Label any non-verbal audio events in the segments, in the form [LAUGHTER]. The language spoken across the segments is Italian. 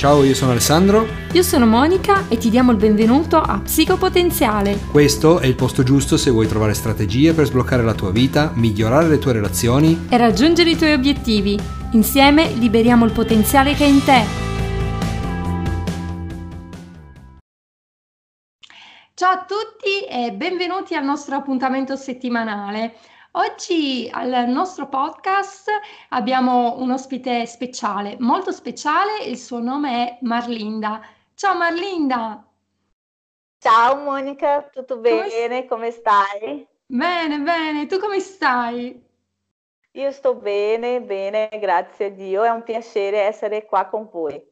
Ciao, io sono Alessandro. Io sono Monica e ti diamo il benvenuto a Psicopotenziale. Questo è il posto giusto se vuoi trovare strategie per sbloccare la tua vita, migliorare le tue relazioni e raggiungere i tuoi obiettivi. Insieme liberiamo il potenziale che è in te. Ciao a tutti e benvenuti al nostro appuntamento settimanale. Oggi al nostro podcast abbiamo un ospite speciale, molto speciale, il suo nome è Marlinda. Ciao Marlinda! Ciao Monica, tutto bene? Come, come stai? Bene, bene, tu come stai? Io sto bene, bene, grazie a Dio, è un piacere essere qua con voi.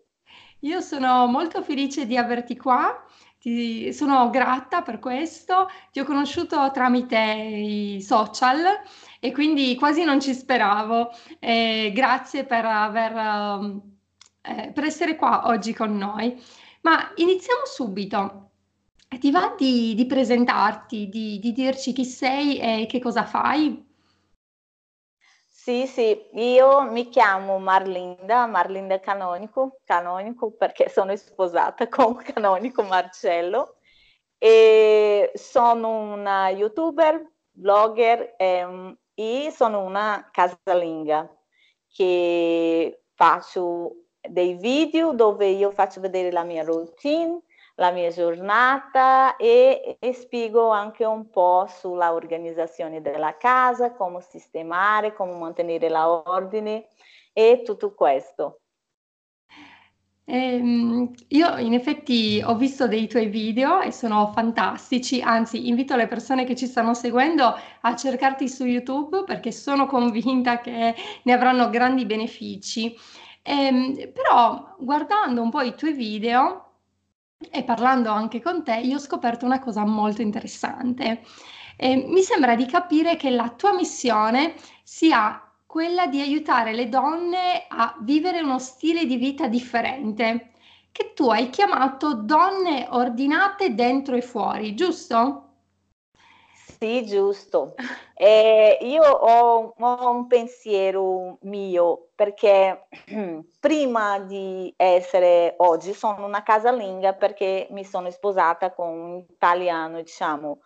Io sono molto felice di averti qua ti sono grata per questo, ti ho conosciuto tramite i social e quindi quasi non ci speravo. Eh, grazie per, aver, eh, per essere qua oggi con noi. Ma iniziamo subito. Ti va di, di presentarti, di, di dirci chi sei e che cosa fai? Sì, sì, io mi chiamo Marlinda, Marlinda Canonico, Canonico perché sono sposata [LAUGHS] con Canonico Marcello e sono una youtuber, blogger ehm, e sono una casalinga che faccio dei video dove io faccio vedere la mia routine, la mia giornata e, e spiego anche un po' sulla organizzazione della casa, come sistemare, come mantenere l'ordine e tutto questo. Eh, io in effetti ho visto dei tuoi video e sono fantastici, anzi invito le persone che ci stanno seguendo a cercarti su YouTube perché sono convinta che ne avranno grandi benefici. Eh, però guardando un po' i tuoi video e parlando anche con te, io ho scoperto una cosa molto interessante. Eh, mi sembra di capire che la tua missione sia quella di aiutare le donne a vivere uno stile di vita differente, che tu hai chiamato donne ordinate dentro e fuori, giusto? Sì, giusto. Eh, io ho, ho, un pensiero mio perché [CLEARS THROAT] prima di essere oggi sono una casalinga perché mi sono sposata con un italiano, diciamo,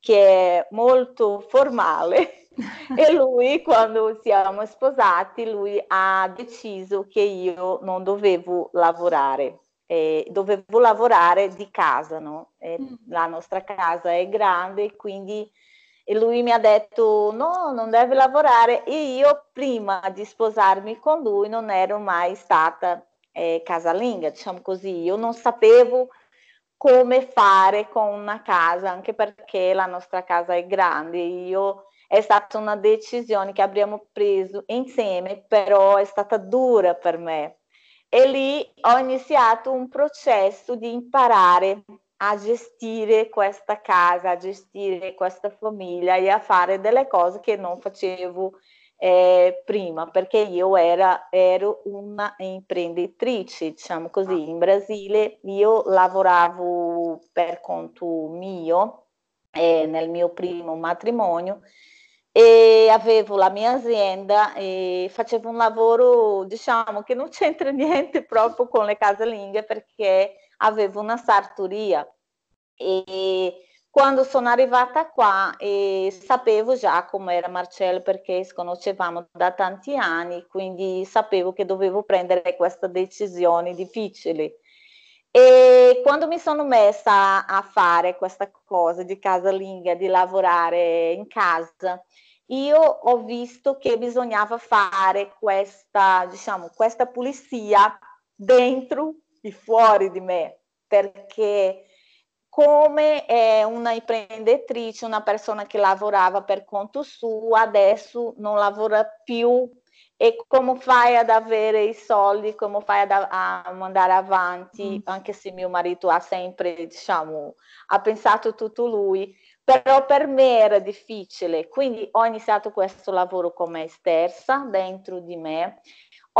che è molto formale [LAUGHS] e lui quando siamo sposati lui ha deciso che io non dovevo lavorare eh, dovevo lavorare di casa, no? Mm. La nostra casa è grande, quindi e lui mi ha detto no, non deve lavorare e io prima di sposarmi con lui non ero mai stata eh, casalinga, diciamo così, io non sapevo come fare con una casa, anche perché la nostra casa è grande, io è stata una decisione che abbiamo preso insieme, però è stata dura per me. E lì ho iniziato un processo di imparare a gestire questa casa, a gestire questa famiglia e a fare delle cose che non facevo eh, prima, perché io era, ero una imprenditrice, diciamo così. In Brasile io lavoravo per conto mio eh, nel mio primo matrimonio e avevo la mia azienda e facevo un lavoro, diciamo, che non c'entra [LAUGHS] niente proprio con le casalinghe perché avevo una sartoria e quando sono arrivata qua e sapevo già come era Marcello perché ci conoscevamo da tanti anni, quindi sapevo che dovevo prendere questa decisione difficile. E quando mi sono messa a fare questa cosa di casalinga, di lavorare in casa, io ho visto che bisognava fare questa, diciamo, questa pulizia dentro e fuori di me, perché come è una imprenditrice, una persona che lavorava per conto suo, adesso non lavora più. E come fai ad avere i soldi, come fai ad, a mandare avanti, mm. anche se mio marito ha sempre, diciamo, ha pensato tutto lui, però per me era difficile, quindi ho iniziato questo lavoro come estersa dentro di me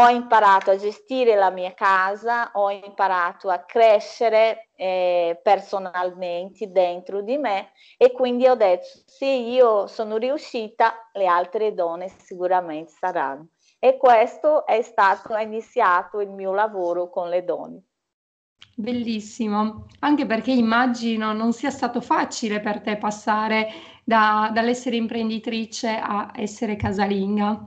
ho imparato a gestire la mia casa, ho imparato a crescere eh, personalmente dentro di me e quindi ho detto se io sono riuscita le altre donne sicuramente saranno. E questo è stato è iniziato il mio lavoro con le donne. Bellissimo, anche perché immagino non sia stato facile per te passare da, dall'essere imprenditrice a essere casalinga,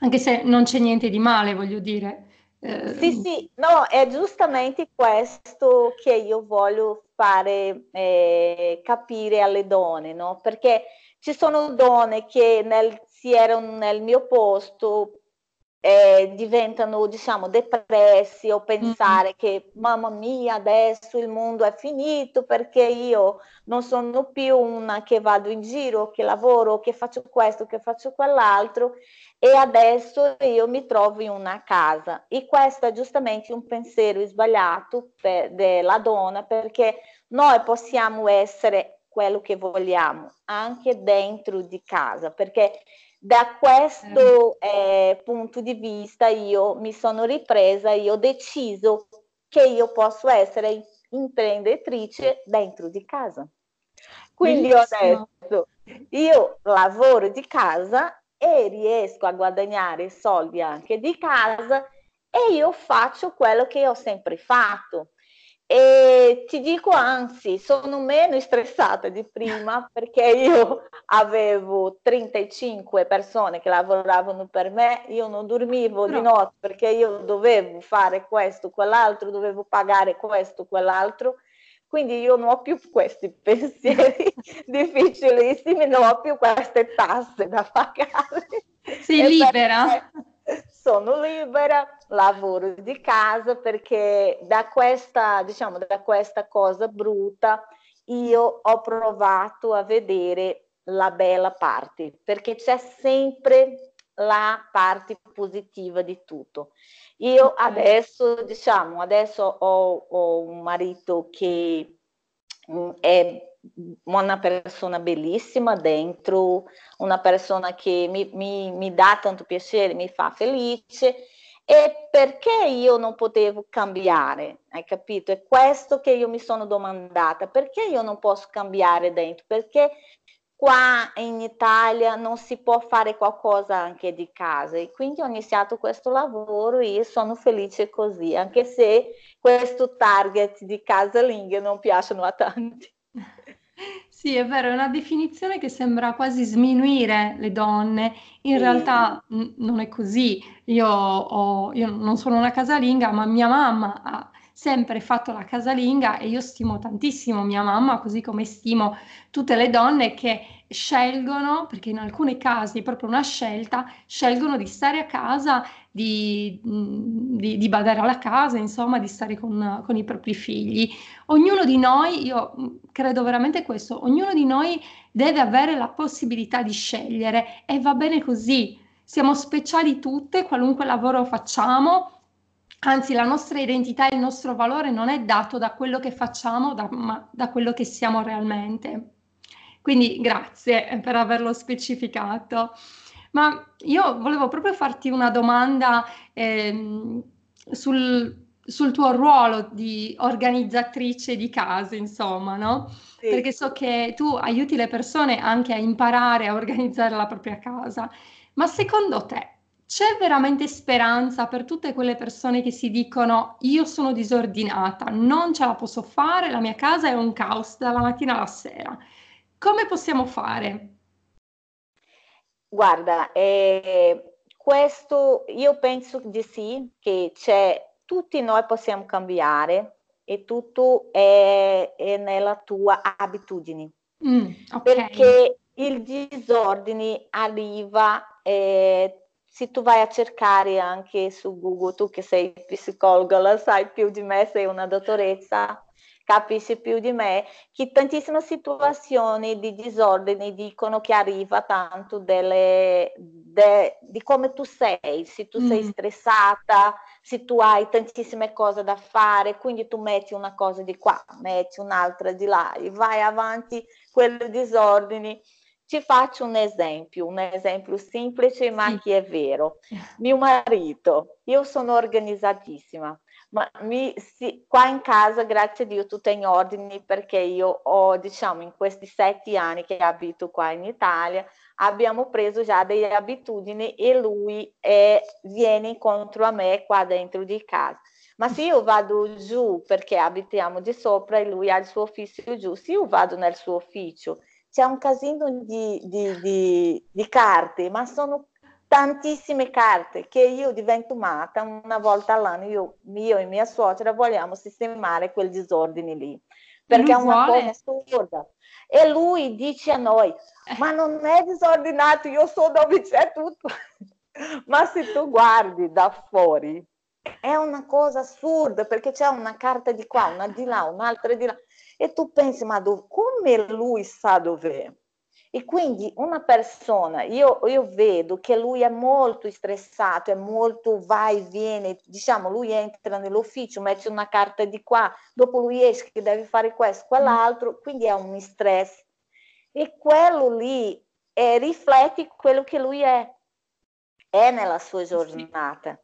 anche se non c'è niente di male, voglio dire. Eh, sì, sì, no, è giustamente questo che io voglio fare eh, capire alle donne, no? Perché ci sono donne che nel, si erano nel mio posto eh, diventano, diciamo, depressi o pensare mm-hmm. che mamma mia, adesso il mondo è finito perché io non sono più una che vado in giro, che lavoro, che faccio questo, che faccio quell'altro e adesso io mi trovo in una casa. E questo è giustamente un pensiero sbagliato per, della donna perché noi possiamo essere quello che vogliamo anche dentro di casa perché da questo eh, punto di vista io mi sono ripresa e ho deciso che io posso essere imprenditrice dentro di casa. Quindi Bellissimo. adesso io lavoro di casa e riesco a guadagnare soldi anche di casa e io faccio quello che ho sempre fatto. E ti dico anzi, sono meno stressata di prima [LAUGHS] perché io avevo 35 persone che lavoravano per me, io non dormivo no. di notte perché io dovevo fare questo, quell'altro, dovevo pagare questo, quell'altro. Quindi io non ho più questi [LAUGHS] pensieri [LAUGHS] difficilissimi, non ho più queste tasse da pagare. Sei libera. Perché [LAUGHS] sono libera, lavoro di casa perché da questa, diciamo, da questa cosa brutta io ho provato a vedere la bella parte, perché c'è sempre la parte positiva di tutto. Io adesso, diciamo, adesso ho, ho un marito che mm, è una persona bellissima dentro, una persona che mi, mi, mi dà tanto piacere, mi fa felice e perché io non potevo cambiare, hai capito? È questo che io mi sono domandata, perché io non posso cambiare dentro? Perché qua in Italia non si può fare qualcosa anche di casa e quindi ho iniziato questo lavoro e sono felice così, anche se questo target di casalinghe non piacciono a tanti. [LAUGHS] Sì, è vero, è una definizione che sembra quasi sminuire le donne, in Sì. realtà n- non è così. Io, ho- io non sono una casalinga, ma mia mamma ha sempre fatto la casalinga e io stimo tantissimo mia mamma, così come stimo tutte le donne che scelgono, perché in alcuni casi è proprio una scelta, scelgono di stare a casa, di, di, di badare alla casa, insomma, di stare con, con, i propri figli. Ognuno di noi, io credo veramente questo, ognuno di noi deve avere la possibilità di scegliere e va bene così. Siamo speciali tutte, qualunque lavoro facciamo, Anzi, la nostra identità e il nostro valore non è dato da quello che facciamo, da, ma da quello che siamo realmente. Quindi grazie per averlo specificato. Ma io volevo proprio farti una domanda ehm, sul, sul, tuo ruolo di organizzatrice di case, insomma, no? Sì. Perché so che tu aiuti le persone anche a imparare a organizzare la propria casa. Ma secondo te c'è veramente speranza per tutte quelle persone che si dicono io sono disordinata, non ce la posso fare, la mia casa è un caos dalla mattina alla sera. Come possiamo fare? Guarda, eh, questo io penso di sì, che c'è, tutti noi possiamo cambiare e tutto è, è nella tua abitudine. Mm, okay. Perché il disordine arriva eh, se tu vai a cercare anche su Google, tu che sei psicologa, la sai più di me, sei una dottoressa, capisci più di me, che tantissime situazioni di disordine dicono che arriva tanto delle, de, di come tu sei, se tu mm. sei stressata, se tu hai tantissime cose da fare, quindi tu metti una cosa di qua, metti un'altra di là e vai avanti quei disordini Ti faccio un esempio, un esempio semplice ma che è vero. [LAUGHS] Mio marito, io sono organizzatissima, ma mi, sì, qua in casa, grazie a Dio, tutto è in ordine perché io ho, diciamo, in questi sette anni che abito qua in Italia, abbiamo preso già delle abitudini e lui è, viene incontro a me qua dentro di casa. Ma se io vado giù perché abitiamo di sopra e lui ha il suo ufficio giù, se io vado nel suo ufficio c'è un casino di, di, di, di carte, ma sono tantissime carte che io divento matta una volta all'anno, io, io e mia suocera vogliamo sistemare quel disordine lì, perché è una vuole. cosa assurda. E lui dice a noi, ma non è disordinato, io so dove c'è tutto. [LAUGHS] ma se tu guardi da fuori, è una cosa assurda, perché c'è una carta di qua, una di là, un'altra di là e tu pensi, ma dove, come lui sa dov'è? E quindi una persona, io, io, vedo che lui è molto stressato, è molto vai e viene, diciamo, lui entra nell'ufficio, mette una carta di qua, dopo lui esce che deve fare questo, quell'altro, quindi è un stress. E quello lì è, riflette quello che lui è, è nella sua giornata.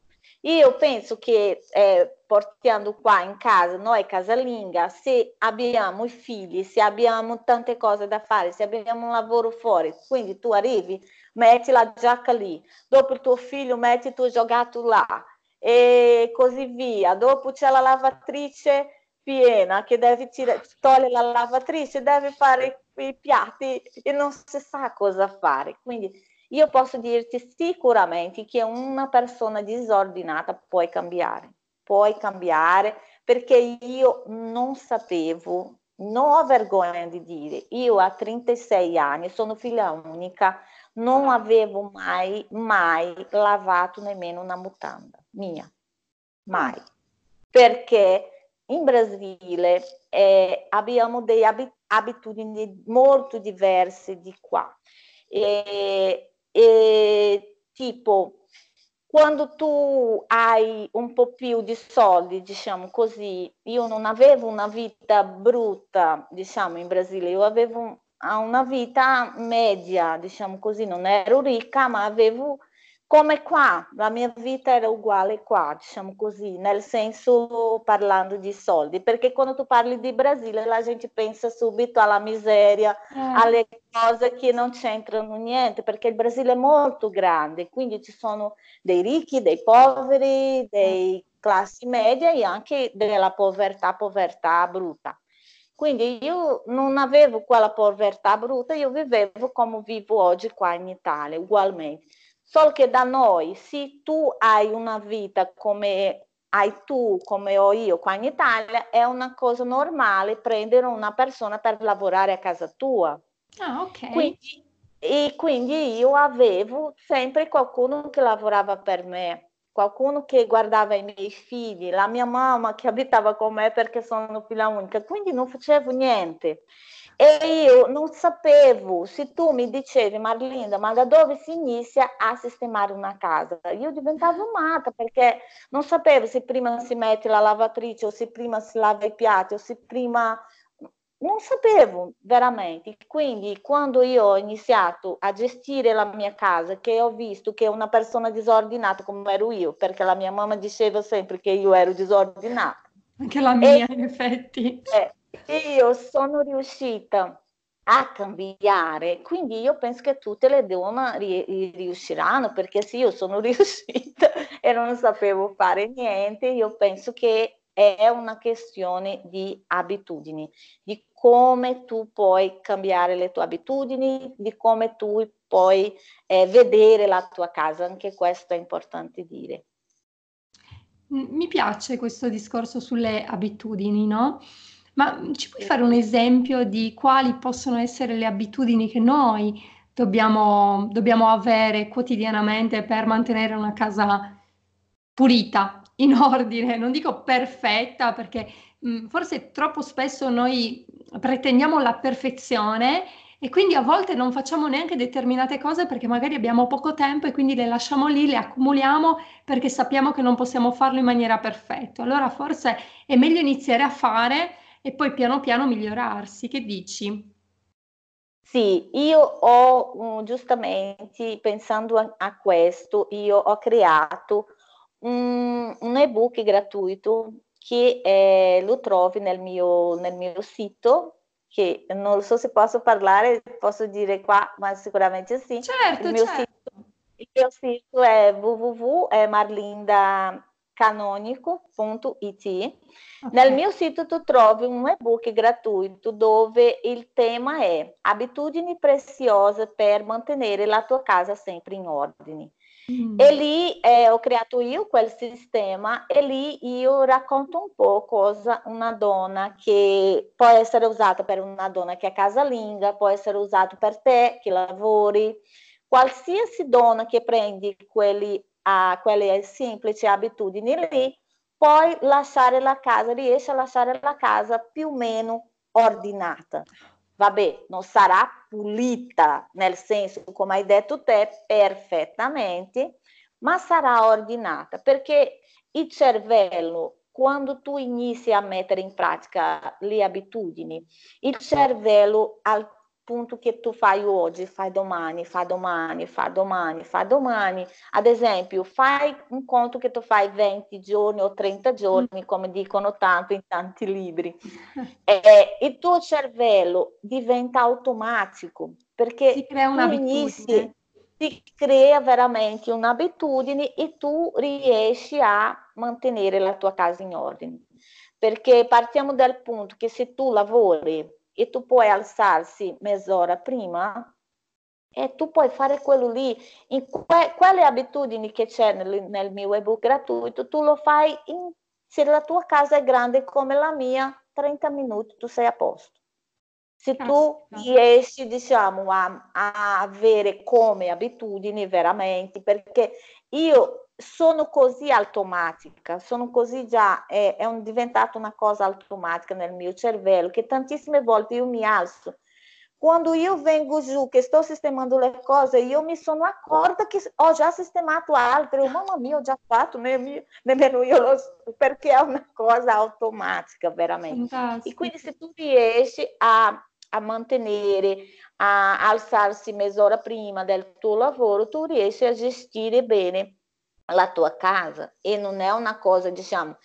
Io penso che eh, portando qua in casa, noi casalinga, se abbiamo i figli, se abbiamo tante cose da fare, se abbiamo un lavoro fuori, quindi tu arrivi, metti la giacca lì, dopo il tuo figlio metti il tuo giocato là e così via. Dopo c'è la lavatrice piena che deve tirare, togliere la lavatrice, deve fare i piatti e non si sa cosa fare. Quindi io posso dirti sicuramente che una persona disordinata puoi cambiare, puoi cambiare perché io non sapevo, non ho vergogna di dire, io a 36 anni sono figlia unica, non avevo mai, mai lavato nemmeno una mutanda mia, mai, perché in Brasile eh, abbiamo delle abitudini molto diverse di qua. E e, tipo quando tu hai un po' più di soldi, diciamo così, io non avevo una vita brutta, diciamo in Brasile, io avevo una vita media, diciamo così, non ero ricca, ma avevo come qua, la mia vita era uguale qua, diciamo così, nel senso parlando di soldi, perché quando tu parli di Brasile la gente pensa subito alla miseria, eh. alle cose che non c'entrano niente, perché il Brasile è molto grande, quindi ci sono dei ricchi, dei poveri, dei classi medie e anche della povertà, povertà brutta. Quindi io non avevo quella povertà brutta, io vivevo come vivo oggi qua in Italia, ugualmente Solo che da noi, se tu hai una vita come hai tu, come ho io qua in Italia, è una cosa normale prendere una persona per lavorare a casa tua. Ah, ok. Quindi, e quindi io avevo sempre qualcuno che lavorava per me, qualcuno che guardava i miei figli, la mia mamma che abitava con me perché sono figlia unica, quindi non facevo niente. E io non sapevo, se tu mi dicevi Marlinda, ma da dove si inizia a sistemare una casa? Io diventavo matta perché non sapevo se prima si mette la lavatrice o se prima si lava i piatti o se prima... Non sapevo veramente. Quindi quando io ho iniziato a gestire la mia casa, che ho visto che una persona disordinata come ero io, perché la mia mamma diceva sempre che io ero disordinata. Anche la mia, e, in effetti. Eh, io sono riuscita a cambiare, quindi io penso che tutte le donne ri- riusciranno, perché se io sono [LAUGHS] riuscita e non sapevo fare niente, io penso che è una questione di abitudini, di come tu puoi cambiare le tue abitudini, di come tu puoi eh, vedere la tua casa, anche questo è importante dire. Mi piace questo discorso sulle abitudini, no? Ma ci puoi fare un esempio di quali possono essere le abitudini che noi dobbiamo, dobbiamo avere quotidianamente per mantenere una casa pulita, in [LAUGHS] ordine, non dico perfetta perché mh, forse troppo spesso noi pretendiamo la perfezione e quindi a volte non facciamo neanche determinate cose perché magari abbiamo poco tempo e quindi le lasciamo lì, le accumuliamo perché sappiamo che non possiamo farlo in maniera perfetta. Allora forse è meglio iniziare a fare e poi piano piano migliorarsi. Che dici? Sì, io ho giustamente pensando a, a questo, io ho creato un, un ebook gratuito che eh, lo trovi nel mio, nel mio sito, che non so se posso parlare, posso dire qua, ma sicuramente sì. Certo, il mio, certo. Sito, il mio sito è www.marlindacanonico.it. Okay. Nel mio sito tu trovi un ebook gratuito dove il tema è abitudini preziose per mantenere la tua casa sempre in ordine. Mm. E lì eh, ho creato io quel sistema e lì io racconto un po' cosa una donna che può essere usata per una donna che è casalinga, può essere usato per te che lavori, qualsiasi donna che prendi quelli, ah, quelle semplici abitudini lì, puoi lasciare la casa, riesci a lasciare la casa più o meno ordinata. Vabbè, non sarà pulita, nel senso, come hai detto te, perfettamente, ma sarà ordinata, perché il cervello, quando tu inizi a mettere in pratica le abitudini, il cervello al punto che tu fai oggi, fai domani, fai domani, fai domani, fai domani. Ad esempio, fai un conto che tu fai 20 giorni o 30 giorni, mm. come dicono tanto in tanti libri. [LAUGHS] e il tuo cervello diventa automatico perché si crea un'abitudine. si crea veramente un'abitudine e tu riesci a mantenere la tua casa in ordine. Perché partiamo dal punto che se tu lavori e tu puoi alzarsi mezz'ora prima e tu puoi fare quello lì. In que- quelle abitudini che c'è nel, nel, mio ebook gratuito, tu lo fai in, se la tua casa è grande come la mia, 30 minuti tu sei a posto. Se tu riesci, diciamo, a, a avere come abitudini veramente, perché io sono così automatica, sono così già, è, è un, diventato una cosa automatica nel mio cervello che tantissime volte io mi alzo. Quando io vengo giù, che sto sistemando le cose, io mi sono accorta che ho già sistemato altre, oh, mamma mia, ho già fatto, nemmeno io lo so, perché è una cosa automatica veramente. Fantastico. E quindi se tu riesci a, a mantenere, a alzarsi mezz'ora prima del tuo lavoro, tu riesci a gestire bene la tua casa e non è una cosa, diciamo,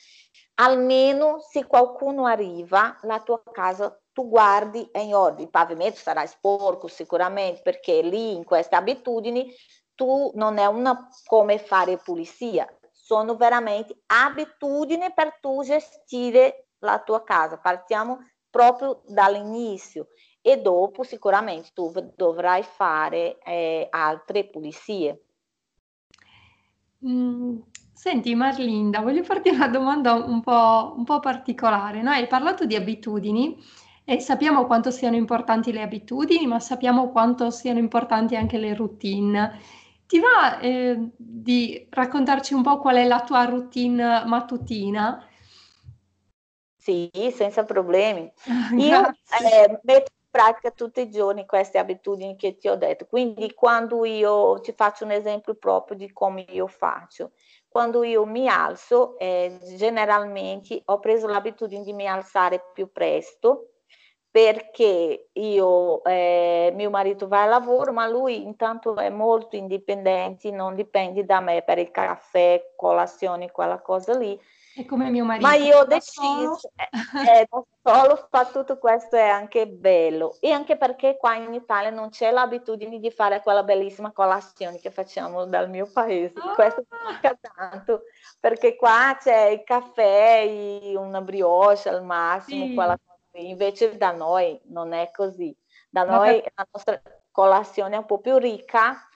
almeno se qualcuno arriva, la tua casa tu guardi in ordine, il pavimento sarà sporco sicuramente perché lì in queste abitudini tu non è una come fare pulizia, sono veramente abitudini per tu gestire la tua casa. Partiamo proprio dall'inizio e dopo sicuramente tu dovrai fare eh, altre pulizie. Mm, senti Marlinda, voglio farti una domanda un po', un po' particolare, no? Hai parlato di abitudini e sappiamo quanto siano importanti le abitudini, ma sappiamo quanto siano importanti anche le routine. Ti va eh, di raccontarci un po' qual è la tua routine mattutina? Sì, senza problemi. [LAUGHS] Io eh, metto pratica tutti i giorni queste abitudini che ti ho detto. Quindi quando io ti faccio un esempio proprio di come io faccio, quando io mi alzo, eh, generalmente ho preso l'abitudine di mi alzare più presto perché io, eh, mio marito va al lavoro, ma lui intanto è molto indipendente, non dipende da me per il caffè, colazione, quella cosa lì è come mio marito. Ma io ho deciso, eh, [LAUGHS] eh, solo fa tutto questo è anche bello. E anche perché qua in Italia non c'è l'abitudine di fare quella bellissima colazione che facciamo dal mio paese. Ah. Questo manca tanto, perché qua c'è il caffè, una brioche al massimo, sì. quella Invece da noi non è così. Da noi la nostra colazione è un po' più ricca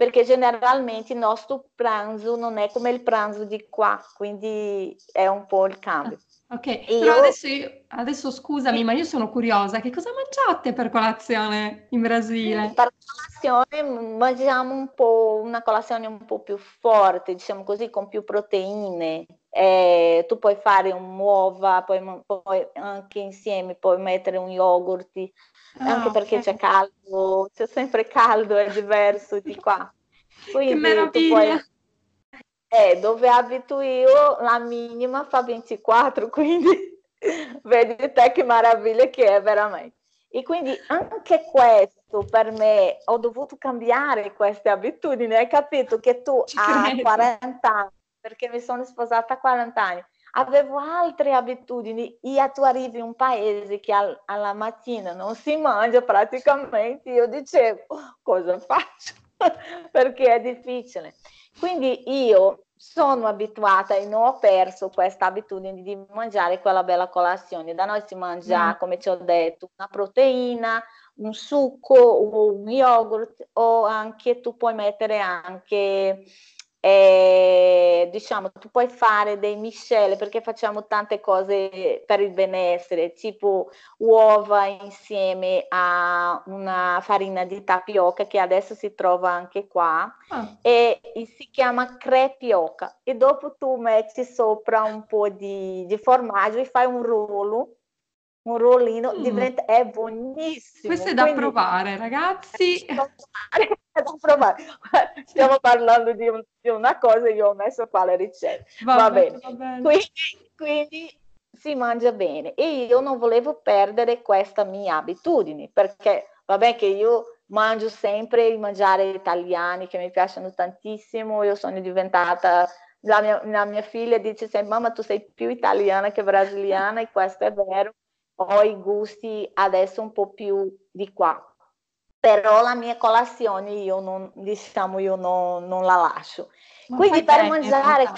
perché generalmente il nostro pranzo non è come il pranzo di qua, quindi è un po' il cambio. Ah, ok, e però io... adesso, io, adesso, scusami, ma io sono curiosa, che cosa mangiate per colazione in Brasile? Per colazione mangiamo un po' una colazione un po' più forte, diciamo così, con più proteine. Eh, tu puoi fare un'uova, poi, poi anche insieme puoi mettere un yogurt, Ah, anche perché okay. c'è caldo, c'è sempre caldo, è diverso di qua. [LAUGHS] Quindi che meraviglia! Puoi... Eh, dove abito io la minima fa 24, [LAUGHS] quindi vedi te che meraviglia che è veramente. E quindi anche questo per me ho dovuto cambiare queste abitudini. Hai capito che tu a 40 anni, perché mi sono sposata a 40 anni, avevo altre abitudini e tu arrivi in un paese che al, alla mattina non si mangia praticamente, io dicevo cosa faccio [LAUGHS] perché è difficile. Quindi io sono abituata e non ho perso questa abitudine di mangiare quella bella colazione. Da noi si mangia, mm. come ti ho detto, una proteina, un succo, un yogurt o anche tu puoi mettere anche eh, diciamo, tu puoi fare dei miscele perché facciamo tante cose per il benessere, tipo uova insieme a una farina di tapioca che adesso si trova anche qua ah. e, e, si chiama crepioca e dopo tu metti sopra un po' di, di formaggio e fai un rolo un rollino mm. diventa, è buonissimo. Questo è da Quindi, provare, ragazzi. [LAUGHS] È da provare. [LAUGHS] Stiamo parlando di, un, di, una cosa, io ho messo qua le ricette. Va, va, bene. va bene. Quindi, quindi, si mangia bene e io non volevo perdere questa mia abitudine perché vabbè che io mangio sempre i mangiare italiani che mi piacciono tantissimo, io sono diventata la mia, la mia, figlia dice sempre mamma tu sei più italiana che brasiliana e questo è vero ho i gusti adesso un po' più di qua. Però la mia colazione io non, diciamo, io non, non la lascio. Ma Quindi per mangiare,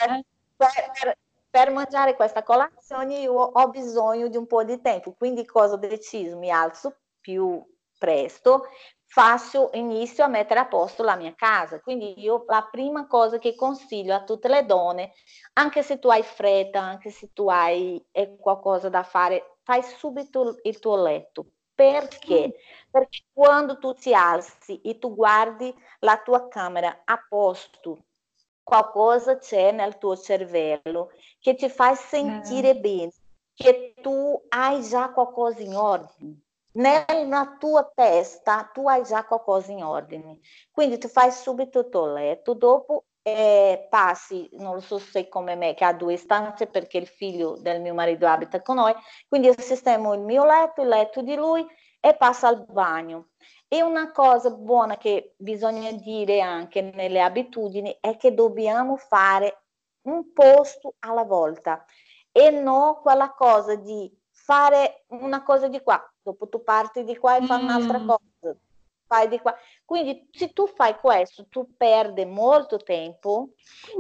questa, per, per mangiare questa colazione io ho bisogno di un po' di tempo. Quindi cosa ho deciso? Mi alzo più presto, faccio, inizio a mettere a posto la mia casa. Quindi io la prima cosa che consiglio a tutte le donne, anche se tu hai fretta, anche se tu hai qualcosa da fare, fai subito il tuo letto. Perché? Perché quando tu ti alzi e tu guardi la tua camera a posto, qualcosa c'è nel tuo cervello che ti fa sentire eh. bene, che tu hai già qualcosa in ordine. Nella tua testa tu hai già qualcosa in ordine. Quindi tu fai subito il tuo letto, dopo eh, passi, non lo so se come me, che ha due stanze perché il figlio del mio marito abita con noi, quindi io sistemo il mio letto, il letto di lui e passa al bagno. E una cosa buona che bisogna dire anche nelle abitudini è che dobbiamo fare un posto alla volta e non quella cosa di fare una cosa di qua, dopo tu parti di qua e fai mm. un'altra cosa, fai di qua. Quindi se tu fai questo, tu perdi molto tempo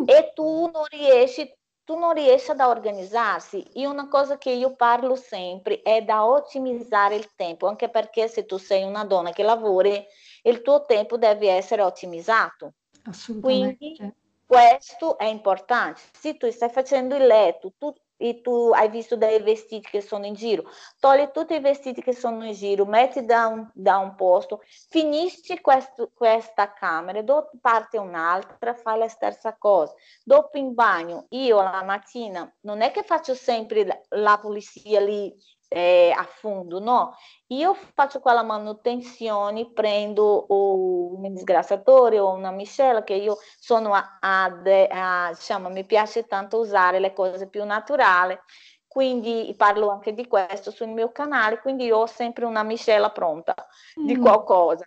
e tu non riesci tu non riesci ad organizzarsi. E una cosa che io parlo sempre è da ottimizzare il tempo, anche perché se tu sei una donna che lavori, il tuo tempo deve essere ottimizzato. Assolutamente. Quindi questo è importante. Se tu stai facendo il letto, tu e tu hai visto dei vestiti che sono in giro, togli tutti i vestiti che sono in giro, metti da un, da un posto, finisci questo, questa camera, dopo parte un'altra, fai la stessa cosa. Dopo in bagno, io la mattina non è che faccio sempre la, la pulizia lì eh, a fondo, no. Io faccio quella manutenzione, prendo un disgrassatore o una miscela che io sono a, a, a, diciamo, mi piace tanto usare le cose più naturali, quindi parlo anche di questo sul mio canale, quindi ho sempre una miscela pronta mm. di qualcosa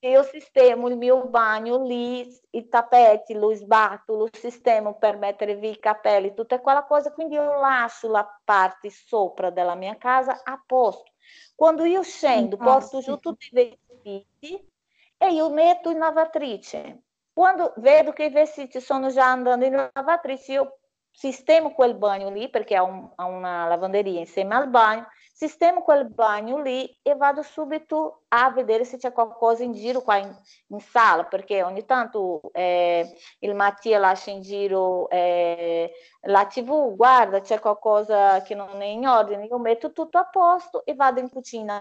io sistemo il mio bagno lì, i tappeti, lo sbatto, lo sistemo per mettere via i capelli, tutta quella cosa, quindi io lascio la parte sopra della mia casa a posto. Quando io scendo, porto giù tutti i vestiti e io metto in lavatrice. Quando vedo che i vestiti sono già andando in lavatrice, io sistemo quel bagno lì, perché ho, un, ho una lavanderia insieme al bagno, sistemo quel bagno lì e vado subito a vedere se c'è qualcosa in giro qua in, in sala, perché ogni tanto eh, il Mattia lascia in giro eh, la tv, guarda c'è qualcosa che non è in ordine, io metto tutto a posto e vado in cucina.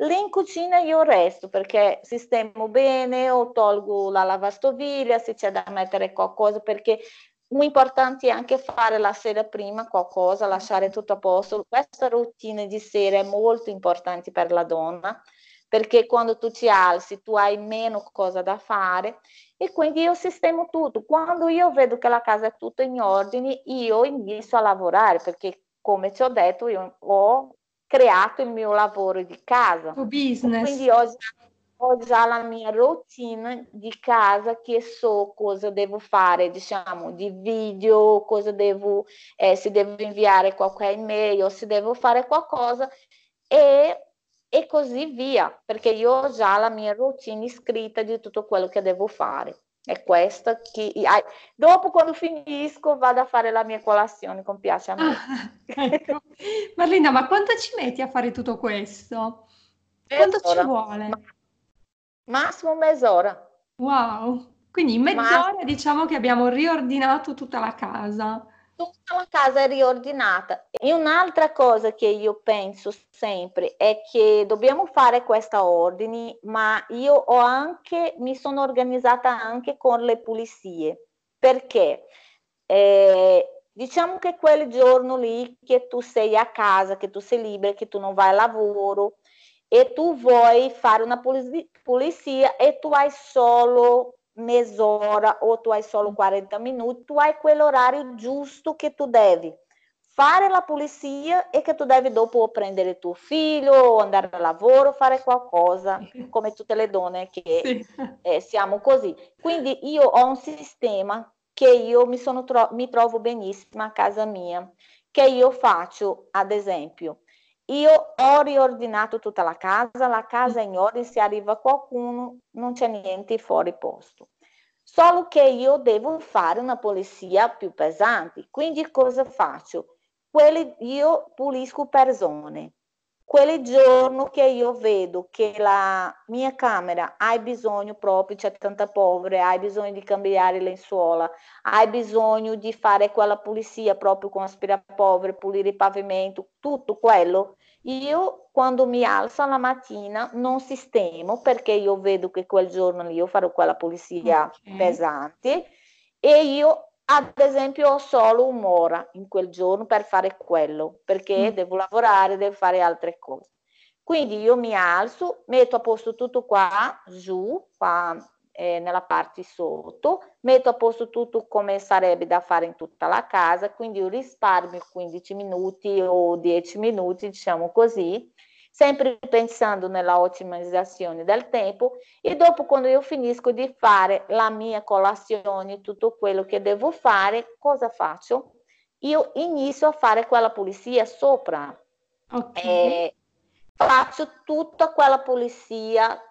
Lì in cucina io resto perché sistemo bene o tolgo la lavastoviglie se c'è da mettere qualcosa perché importante è anche fare la sera prima qualcosa, lasciare tutto a posto. Questa routine di sera è molto importante per la donna perché quando tu ti alzi tu hai meno cosa da fare e quindi io sistemo tutto. Quando io vedo che la casa è tutta in ordine, io inizio a lavorare perché come ti ho detto io ho creato il mio lavoro di casa. business. Quindi già, ho già la mia routine di casa che so cosa devo fare, diciamo, di video, cosa devo, eh, se devo inviare qualche email o se devo fare qualcosa e, e così via, perché io ho già la mia routine scritta di tutto quello che devo fare. È questa che dopo quando finisco vado a fare la mia colazione con piace a me. Ah, ecco. Marlina, ma quanto ci metti a fare tutto questo? Quanto Mezz'ora. ci vuole? Massimo mezz'ora. Wow, quindi in mezz'ora diciamo che abbiamo riordinato tutta la casa. Tutta la casa è riordinata. E un'altra cosa che io penso sempre è che dobbiamo fare questa ordine, ma io ho anche, mi sono organizzata anche con le pulizie, perché eh, diciamo che quel giorno lì che tu sei a casa, che tu sei libera, che tu non vai al lavoro e tu vuoi fare una pulizia e tu hai solo mezz'ora o tu hai solo 40 minuti, tu hai quell'orario giusto che tu devi fare la pulizia e che tu devi dopo prendere tuo figlio o andare al lavoro, fare qualcosa, [LAUGHS] come tutte le donne che sì. eh, siamo così. Quindi io ho un sistema che io mi, tro- mi trovo benissimo a casa mia, che io faccio, ad esempio, io ho riordinato tutta la casa, la casa è in ordine, se arriva qualcuno non c'è niente fuori posto. Solo che io devo fare una pulizia più pesante. Quindi cosa faccio? Quelli, io pulisco per zone. Quel giorno che io vedo che la mia camera ha bisogno proprio, c'è tanta polvere, hai bisogno di cambiare lenzuola, hai bisogno di fare quella pulizia proprio con aspirapolvere, pulire il pavimento, tutto quello, io quando mi alzo la mattina non sistemo perché io vedo che quel giorno lì io farò quella pulizia okay. pesante e io ad esempio ho solo un'ora in quel giorno per fare quello, perché mm. devo lavorare, devo fare altre cose. Quindi io mi alzo, metto a posto tutto qua, giù, qua eh, nella parte sotto, metto a posto tutto come sarebbe da fare in tutta la casa, quindi io risparmio 15 minuti o 10 minuti, diciamo così, sempre pensando nella ottimizzazione del tempo e dopo quando io finisco di fare la mia colazione, tutto quello che devo fare, cosa faccio? Io inizio a fare quella pulizia sopra. Okay. Eh, faccio tutta quella pulizia,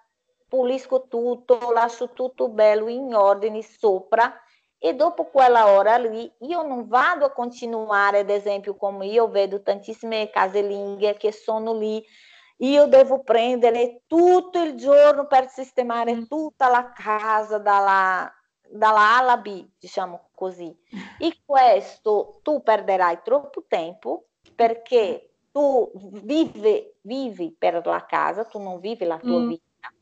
pulisco tutto, lascio tutto bello in ordine sopra e dopo quella ora lì io non vado a continuare, ad esempio, come io vedo tantissime casalinghe che sono lì io devo prendere tutto il giorno per sistemare mm. tutta la casa dalla, dalla A alla B, diciamo così. E questo tu perderai troppo tempo perché tu vivi, vivi per la casa, tu non vivi la tua mm. vita.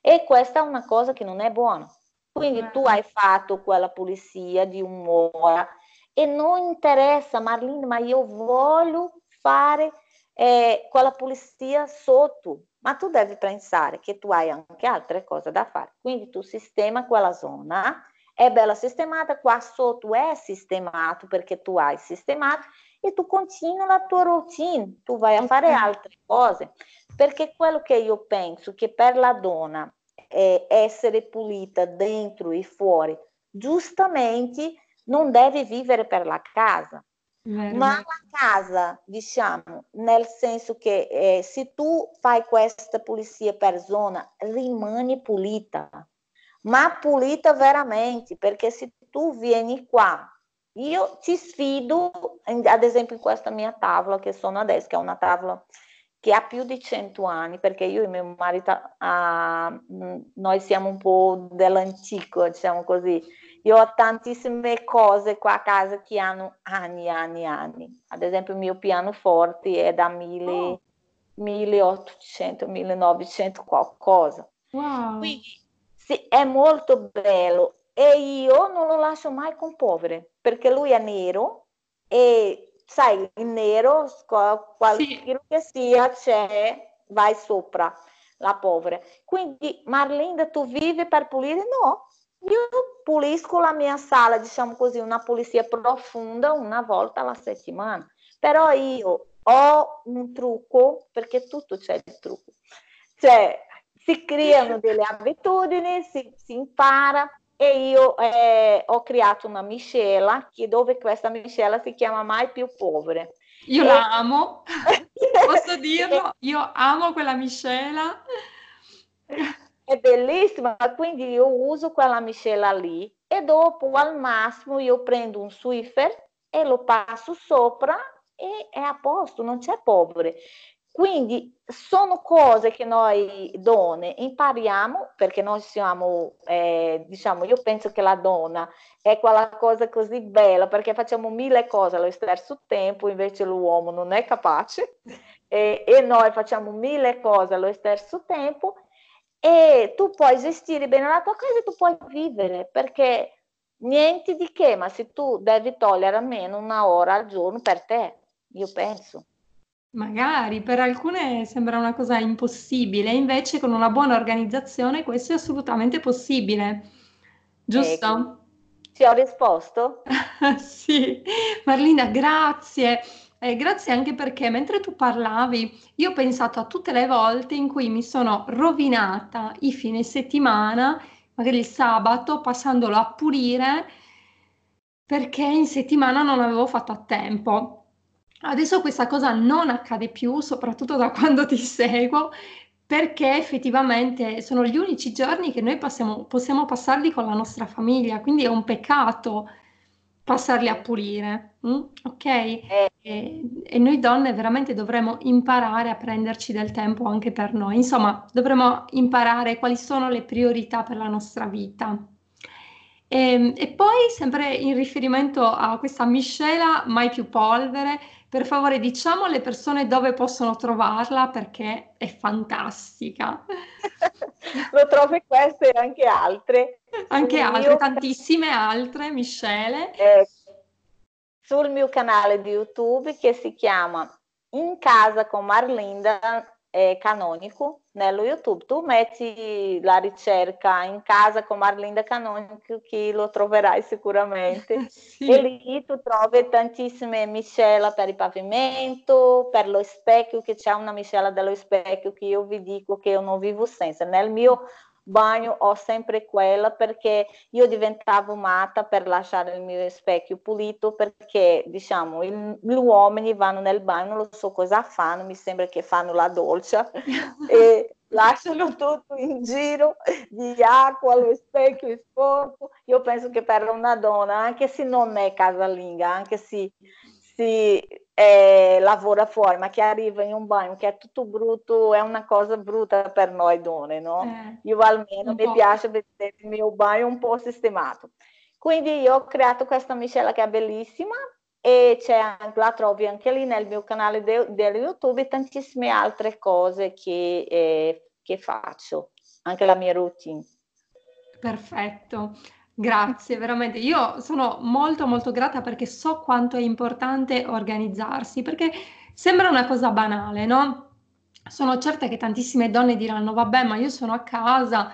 E questa è una cosa che non è buona. Quindi mm. tu hai fatto quella pulizia di un'ora e non interessa, Marlene, ma io voglio fare eh, quella pulizia sotto, ma tu devi pensare che tu hai anche altre cose da fare. Quindi tu sistema quella zona, è bella sistemata, qua sotto è sistemato perché tu hai sistemato. E tu continui la tua routine, tu vai a fare altre cose. Perché quello che io penso che per la donna è essere pulita dentro e fuori, giustamente non deve vivere per la casa, ma la casa, diciamo, nel senso che eh, se tu fai questa pulizia per zona, rimane pulita, ma pulita veramente, perché se tu vieni qua, io ti sfido, ad esempio in questa mia tavola che sono adesso, che è una tavola che ha più di 100 anni, perché io e mio marito, ah, noi siamo un po' dell'antico, diciamo così, io ho tantissime cose qua a casa che hanno anni, anni, anni. Ad esempio il mio pianoforte è da mille, oh. 1800, 1900 qualcosa. Wow. Quindi sì, è molto bello e io non lo lascio mai con povere perché lui è nero e sai, il nero, qualsiasi sì. che sia, c'è, vai sopra la povera. Quindi Marlinda, tu vivi per pulire? No, io pulisco la mia sala, diciamo così, una pulizia profonda una volta alla settimana. Però io ho un trucco, perché tutto c'è il trucco. Cioè, si creano delle abitudini, si, si impara e io eh, ho creato una miscela che dove questa miscela si chiama Mai più povere. Io e... la amo, [LAUGHS] posso dirlo, io amo quella miscela. [LAUGHS] È bellissima, quindi io uso quella miscela lì e dopo al massimo io prendo un Swiffer e lo passo sopra e è a posto, non c'è povere. Quindi sono cose che noi donne impariamo perché noi siamo, eh, diciamo, io penso che la donna è quella cosa così bella perché facciamo mille cose allo stesso tempo, invece l'uomo non è capace e, e noi facciamo mille cose allo stesso tempo e tu puoi gestire bene la tua casa e tu puoi vivere perché niente di che, ma se tu devi togliere almeno una ora al giorno per te, io penso. Magari per alcune sembra una cosa impossibile, invece con una buona organizzazione questo è assolutamente possibile, giusto? Ecco. Ci ho risposto? [LAUGHS] sì, Marlina, grazie. Eh, grazie anche perché mentre tu parlavi, io ho pensato a tutte le volte in cui mi sono rovinata i fine settimana, magari il sabato, passandolo a pulire perché in settimana non avevo fatto a tempo. Adesso questa cosa non accade più, soprattutto da [LAUGHS] quando ti seguo, perché effettivamente sono gli unici giorni che noi passiamo, possiamo passarli con la nostra famiglia, quindi è un peccato passarli a pulire, mm? ok? Eh. E, e, noi donne veramente dovremmo imparare a prenderci del tempo anche per noi, insomma, dovremmo imparare quali sono le priorità per la nostra vita. E, ehm, e poi, sempre in riferimento a questa miscela, mai più polvere, per favore diciamo alle persone dove possono trovarla perché è fantastica. [LAUGHS] Lo trovi queste e anche altre. Anche altre, mio... tantissime altre miscele. Eh, sul mio canale di YouTube che si chiama In casa con Marlinda eh, Canonico nello YouTube. Tu metti la ricerca in casa con Marlinda Canonico che lo troverai sicuramente. sì. [LAUGHS] E lì tu trovi tantissime miscela per il pavimento, per lo specchio, che c'è una miscela dello specchio che io vi dico che io non vivo senza. Nel mio bagno ho sempre quella perché io diventavo matta per lasciare il mio specchio pulito perché diciamo il, gli uomini vanno nel bagno, non so cosa fanno, mi sembra che fanno la doccia [LAUGHS] e lasciano tutto in giro di acqua, lo specchio è sporco. Io penso che per una donna, anche se non è casalinga, anche se si eh, lavora fuori, ma che arriva in un bagno che è tutto brutto, è una cosa brutta per noi donne, no? Eh, io almeno mi piace vedere il mio bagno un po' sistemato. Quindi io ho creato questa miscela che è bellissima e anche, la trovi anche lì nel mio canale di YouTube e tantissime altre cose che, eh, che faccio, anche la mia routine. Perfetto. Grazie, veramente. Io sono molto molto grata perché so quanto è importante organizzarsi, perché sembra una cosa banale, no? Sono certa che tantissime donne diranno, vabbè, ma io sono a casa,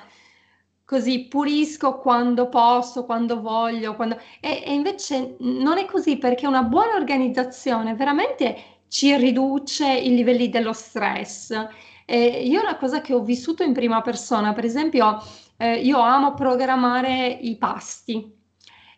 così pulisco quando posso, quando voglio, quando... E, e invece non è così perché una buona organizzazione veramente ci riduce i livelli dello stress. E io una cosa che ho vissuto in prima persona, per esempio eh, io amo programmare i pasti.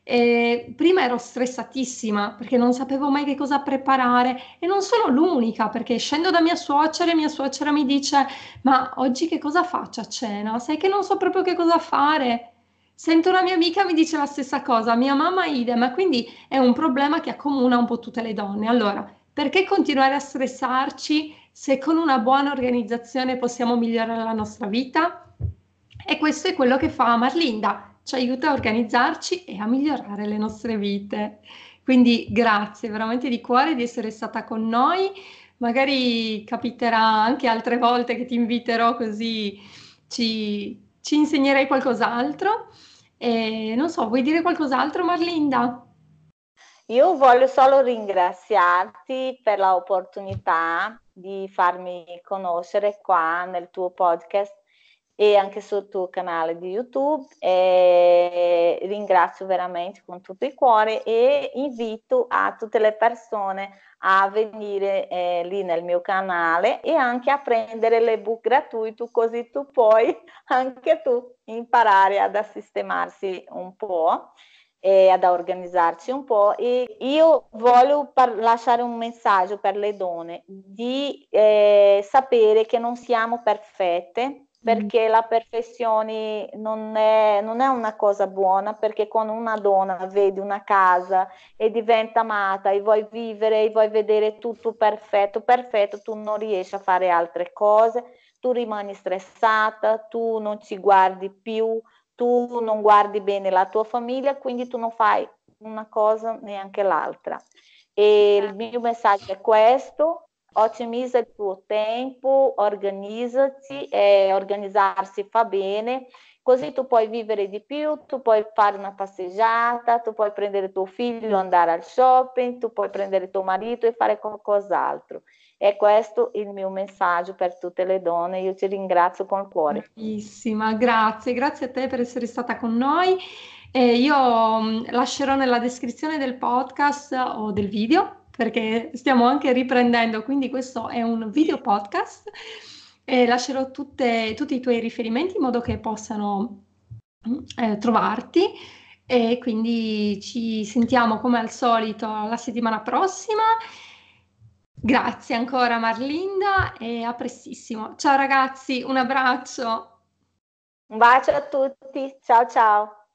E prima ero stressatissima perché non sapevo mai che cosa preparare e non sono l'unica perché scendo da mia suocera e mia suocera mi dice ma oggi che cosa faccio a cena? Sai che non so proprio che cosa fare. Sento una mia amica mi dice la stessa cosa, mia mamma idem, quindi è un problema che accomuna un po' tutte le donne. Allora, perché continuare a stressarci se con una buona organizzazione possiamo migliorare la nostra vita? E questo è quello che fa Marlinda, ci aiuta a organizzarci e a migliorare le nostre vite. Quindi grazie veramente di cuore di essere stata con noi. Magari capiterà anche altre volte che ti inviterò così ci, ci insegnerai qualcos'altro. E non so, vuoi dire qualcos'altro Marlinda? Io voglio solo ringraziarti per l'opportunità di farmi conoscere qua nel tuo podcast e anche sul tuo canale di YouTube. E ringrazio veramente con tutto il cuore e invito a tutte le persone a venire eh, lì nel mio canale e anche a prendere l'ebook gratuito così tu puoi [LAUGHS] anche tu imparare ad sistemarsi un po' e ad organizzarci un po' e io voglio par- lasciare un messaggio per le donne di eh, sapere che non siamo perfette perché la perfezione non è, non è, una cosa buona, perché quando una donna vede una casa e diventa amata e vuoi vivere e vuoi vedere tutto perfetto, perfetto, tu non riesci a fare altre cose, tu rimani stressata, tu non ci guardi più, tu non guardi bene la tua famiglia, quindi tu non fai una cosa neanche l'altra. E il mio messaggio è questo, ottimizza il tuo tempo, organizzati e organizzarsi fa bene, così tu puoi vivere di più, tu puoi fare una passeggiata, tu puoi prendere tuo figlio, andare al shopping, tu puoi prendere tuo marito e fare qualcos'altro. È questo il mio messaggio per tutte le donne. Io ti ringrazio con il cuore. Bellissima, grazie, grazie a te per essere stata con noi. Eh, io mm, lascerò nella descrizione del podcast o del video perché stiamo anche riprendendo, quindi questo è un video podcast. E lascerò tutte, tutti i tuoi riferimenti in modo che possano eh, trovarti e quindi ci sentiamo come al solito la settimana prossima. Grazie ancora Marlinda e a prestissimo. Ciao ragazzi, un abbraccio. Un bacio a tutti, ciao ciao.